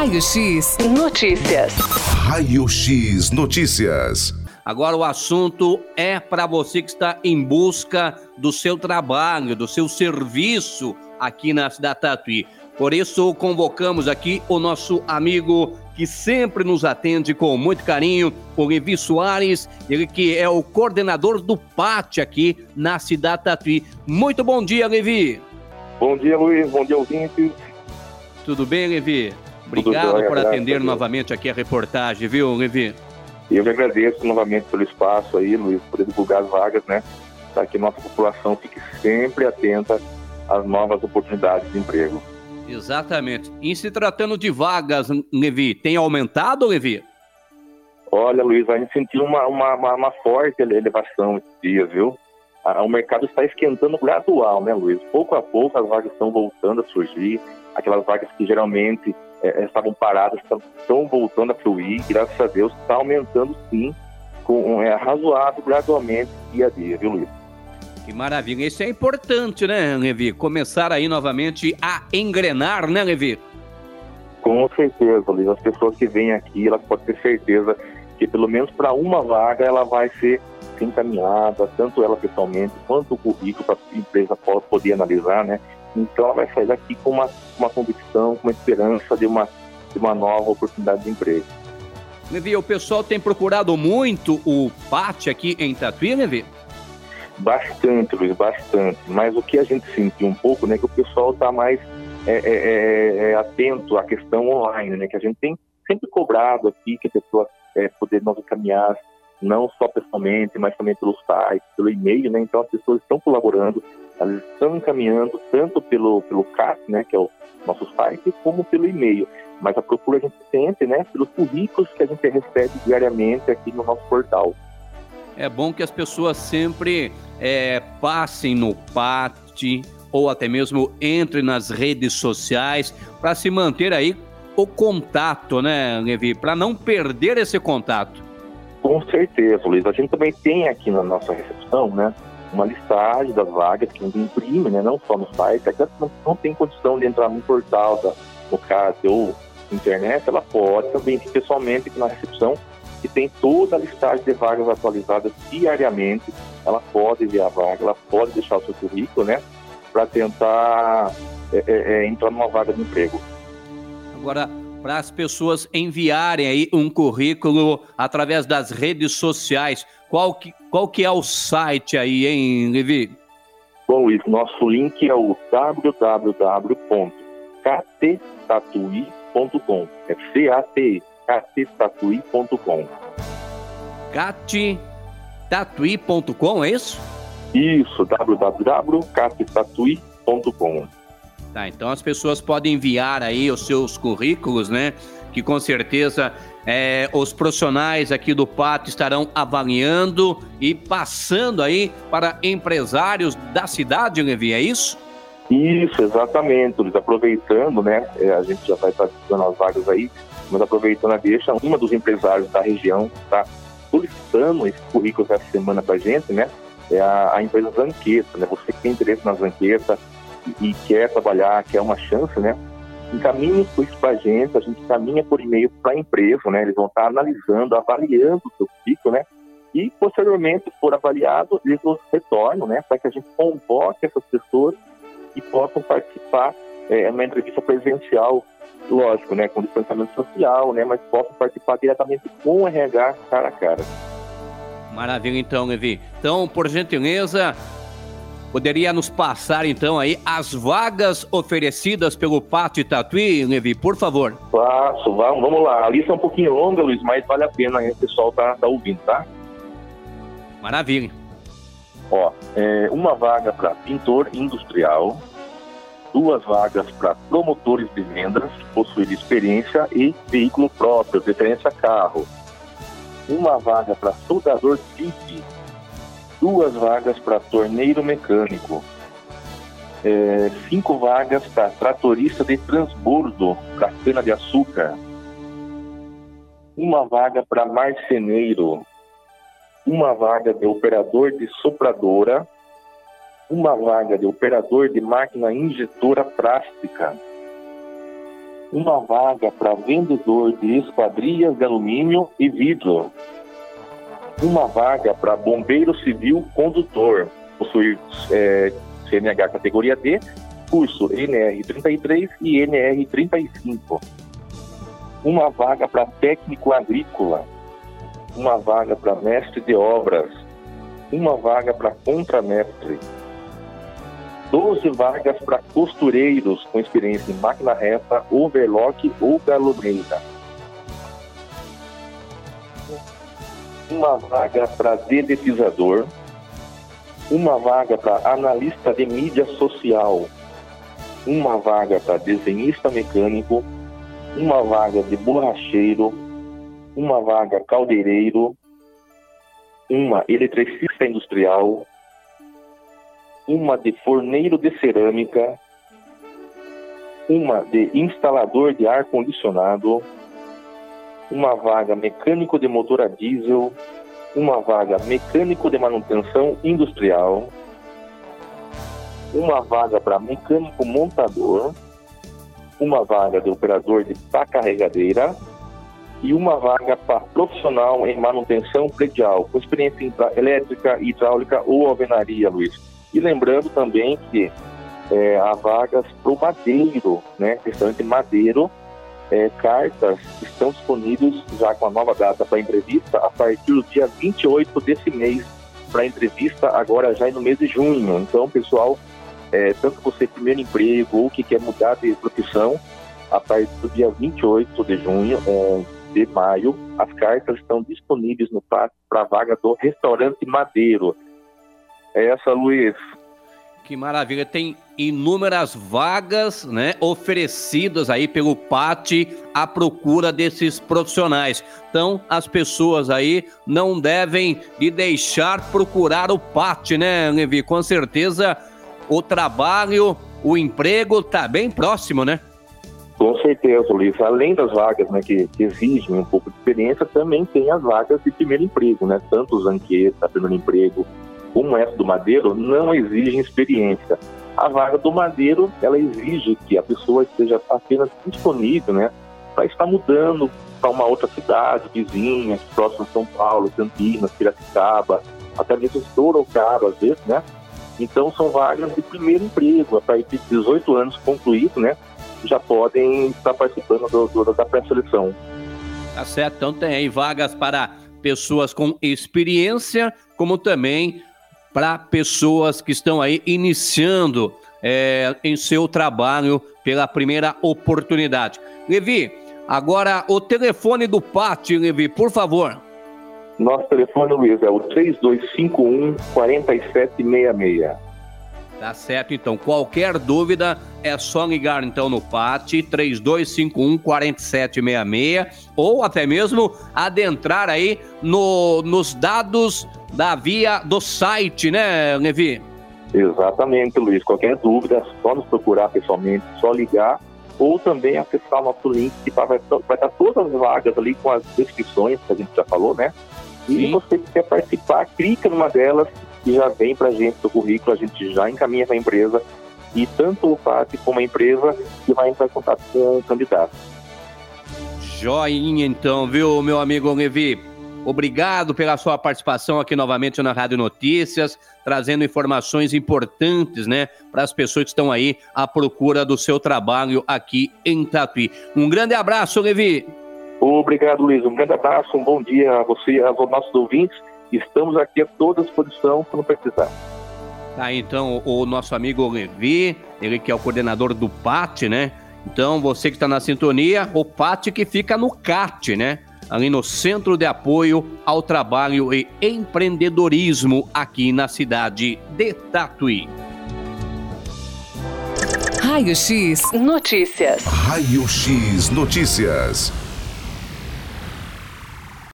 Raio X Notícias. Raio X Notícias. Agora o assunto é para você que está em busca do seu trabalho, do seu serviço aqui na cidade Tatuí. Por isso convocamos aqui o nosso amigo que sempre nos atende com muito carinho, o Levi Soares, ele que é o coordenador do PAT aqui na cidade Tatuí. Muito bom dia, Levi. Bom dia, Luiz. Bom dia, ouvintes. Tudo bem, Levi? Obrigado bem, por atender novamente aqui a reportagem, viu, Levi? Eu que agradeço novamente pelo espaço aí, Luiz, por divulgar as vagas, né? Para que nossa população fique sempre atenta às novas oportunidades de emprego. Exatamente. E se tratando de vagas, Levi, tem aumentado, Levi? Olha, Luiz, a gente sentiu uma, uma, uma, uma forte elevação esses dias, viu? O mercado está esquentando gradual, né, Luiz? Pouco a pouco as vagas estão voltando a surgir, aquelas vagas que geralmente é, estavam paradas estão voltando a fluir, graças a Deus está aumentando sim, com, é, razoável gradualmente dia a dia, viu, Luiz? Que maravilha. Isso é importante, né, Levi? Começar aí novamente a engrenar, né, Levi? Com certeza, Luiz. As pessoas que vêm aqui, elas podem ter certeza que pelo menos para uma vaga ela vai ser encaminhada, tanto ela pessoalmente quanto o currículo para a empresa poder analisar, né? Então ela vai sair daqui com uma, uma convicção, com uma esperança de uma, de uma nova oportunidade de emprego. Levi, o pessoal tem procurado muito o PAT aqui em Tatuí, Levi? Bastante, Luiz, bastante. Mas o que a gente sentiu um pouco, né, que o pessoal está mais é, é, é, é, atento à questão online, né, que a gente tem sempre cobrado aqui que a pessoa é, poder nos encaminhar não só pessoalmente, mas também pelo site, pelo e-mail, né? Então as pessoas estão colaborando, elas estão encaminhando tanto pelo pelo CAS, né, que é o nosso site, como pelo e-mail. Mas a procura a gente sente, né, pelos currículos que a gente recebe diariamente aqui no nosso portal. É bom que as pessoas sempre é, passem no PAT ou até mesmo entrem nas redes sociais para se manter aí o contato, né, Levi? Para não perder esse contato. Com certeza, Luiz. A gente também tem aqui na nossa recepção, né, uma listagem das vagas que a gente imprime, né, não só no site. É que não, não tem condição de entrar no portal da, caso ou internet, ela pode também pessoalmente aqui na recepção que tem toda a listagem de vagas atualizadas diariamente. Ela pode enviar a vaga, ela pode deixar o seu currículo, né, para tentar é, é, é, entrar numa vaga de emprego. Agora, para as pessoas enviarem aí um currículo através das redes sociais, qual que, qual que é o site aí, hein, Levi? Bom, Luiz, nosso link é o www.cttatui.com. É C-A-T catstatui.com. Catstatui.com, é isso? Isso, www.catstatui.com. Tá, então as pessoas podem enviar aí os seus currículos, né? Que com certeza é, os profissionais aqui do PAT estarão avaliando e passando aí para empresários da cidade, Levi, é isso? Isso, exatamente, Luiz. Aproveitando, né? É, a gente já vai estar dando as vagas aí mas aproveitando a deixa, uma dos empresários da região está solicitando esse currículo essa semana para a gente, né? É a, a, empresa Zanqueta, né? Você que tem interesse na Zanqueta e, e quer trabalhar, quer uma chance, né? Encaminhe isso para a gente, a gente encaminha por e-mail para a empresa, né? Eles vão estar tá analisando, avaliando o seu currículo, né? E, posteriormente, se for avaliado, eles nos retornam, né? Para que a gente convoque essas pessoas e possam participar é, numa entrevista presencial lógico, né, com distanciamento social, né, mas possam participar diretamente com o RH cara a cara. Maravilha, então, Levi. Então, por gentileza, poderia nos passar, então, aí as vagas oferecidas pelo Pátio Tatuí, Levi, por favor? Passo, vamos, vamos lá. A lista é um pouquinho longa, Luiz, mas vale a pena aí o pessoal tá, tá ouvindo, tá? Maravilha. Ó, é, uma vaga para pintor industrial, duas vagas para promotores de vendas, possuir experiência e veículo próprio, preferência carro. Uma vaga para soldador TIP, duas vagas para torneiro mecânico, é, cinco vagas para tratorista de transbordo para cana de açúcar, uma vaga para marceneiro, uma vaga de operador de sopradora, uma vaga de operador de máquina injetora plástica, uma vaga para vendedor de esquadrias de alumínio e vidro, uma vaga para bombeiro civil condutor, possuir é, CNH categoria D, curso NR33 e NR35, uma vaga para técnico agrícola, uma vaga para mestre de obras, uma vaga para contramestre, 12 vagas para costureiros com experiência em máquina reta, overlock ou galoneira. Uma vaga para dedetizador, uma vaga para analista de mídia social, uma vaga para desenhista mecânico, uma vaga de borracheiro, uma vaga caldeireiro, uma eletricista industrial, uma de forneiro de cerâmica, uma de instalador de ar condicionado, uma vaga mecânico de motor a diesel, uma vaga mecânico de manutenção industrial, uma vaga para mecânico montador, uma vaga de operador de pá carregadeira e uma vaga para profissional em manutenção predial, com experiência em elétrica, hidráulica ou alvenaria, Luiz. E lembrando também que é, há vagas para o Madeiro, né? Restaurante Madeiro, é, cartas estão disponíveis já com a nova data para entrevista a partir do dia 28 desse mês para entrevista, agora já no mês de junho. Então, pessoal, é, tanto você primeiro emprego ou que quer mudar de profissão, a partir do dia 28 de junho, é, de maio, as cartas estão disponíveis no para a vaga do restaurante Madeiro. É essa, Luiz. Que maravilha. Tem inúmeras vagas né, oferecidas aí pelo PAT à procura desses profissionais. Então, as pessoas aí não devem de deixar procurar o PAT, né, Levi? Com certeza o trabalho, o emprego está bem próximo, né? Com certeza, Luiz. Além das vagas né, que, exigem um pouco de experiência, também tem as vagas de primeiro emprego, né? Tanto os anquetas, primeiro emprego, como essa do Madeiro, não exigem experiência. A vaga do Madeiro, ela exige que a pessoa esteja apenas disponível, né, para estar mudando para uma outra cidade vizinha, próxima a São Paulo, Campinas, Piracicaba, até mesmo Sorocaba, às vezes, né? Então são vagas de primeiro emprego, a partir de 18 anos concluído, né? Já podem estar participando do, do, da pré-seleção. Tá certo, então tem aí vagas para pessoas com experiência, como também para pessoas que estão aí iniciando é, em seu trabalho pela primeira oportunidade. Levi, agora o telefone do Pátio, Levi, por favor. Nosso telefone, Luiz, é o 3251 4766. Tá certo, então. Qualquer dúvida é só ligar então no PAT 3251 4766 ou até mesmo adentrar aí no, nos dados da via do site, né, Levi? Exatamente, Luiz. Qualquer dúvida é só nos procurar pessoalmente, só ligar ou também acessar o nosso link que vai, vai estar todas as vagas ali com as descrições que a gente já falou, né? E Sim. você que quer participar, clica numa delas e já vem para a gente do currículo, a gente já encaminha para a empresa e tanto o FAT como a empresa que vai entrar em contato com o candidato. Joinha então, viu, meu amigo Levi? Obrigado pela sua participação aqui novamente na Rádio Notícias, trazendo informações importantes, né, para as pessoas que estão aí à procura do seu trabalho aqui em Tatuí. Um grande abraço, Levi. Obrigado, Luiz. Um grande abraço, um bom dia a você e aos nossos ouvintes. Estamos aqui a toda disposição quando precisar. Tá, então, o nosso amigo Levi, ele que é o coordenador do PAT, né? Então, você que está na sintonia, o PAT que fica no CAT, né? Ali no Centro de Apoio ao Trabalho e Empreendedorismo, aqui na cidade de Tatuí. Raio X Notícias. Raio X Notícias.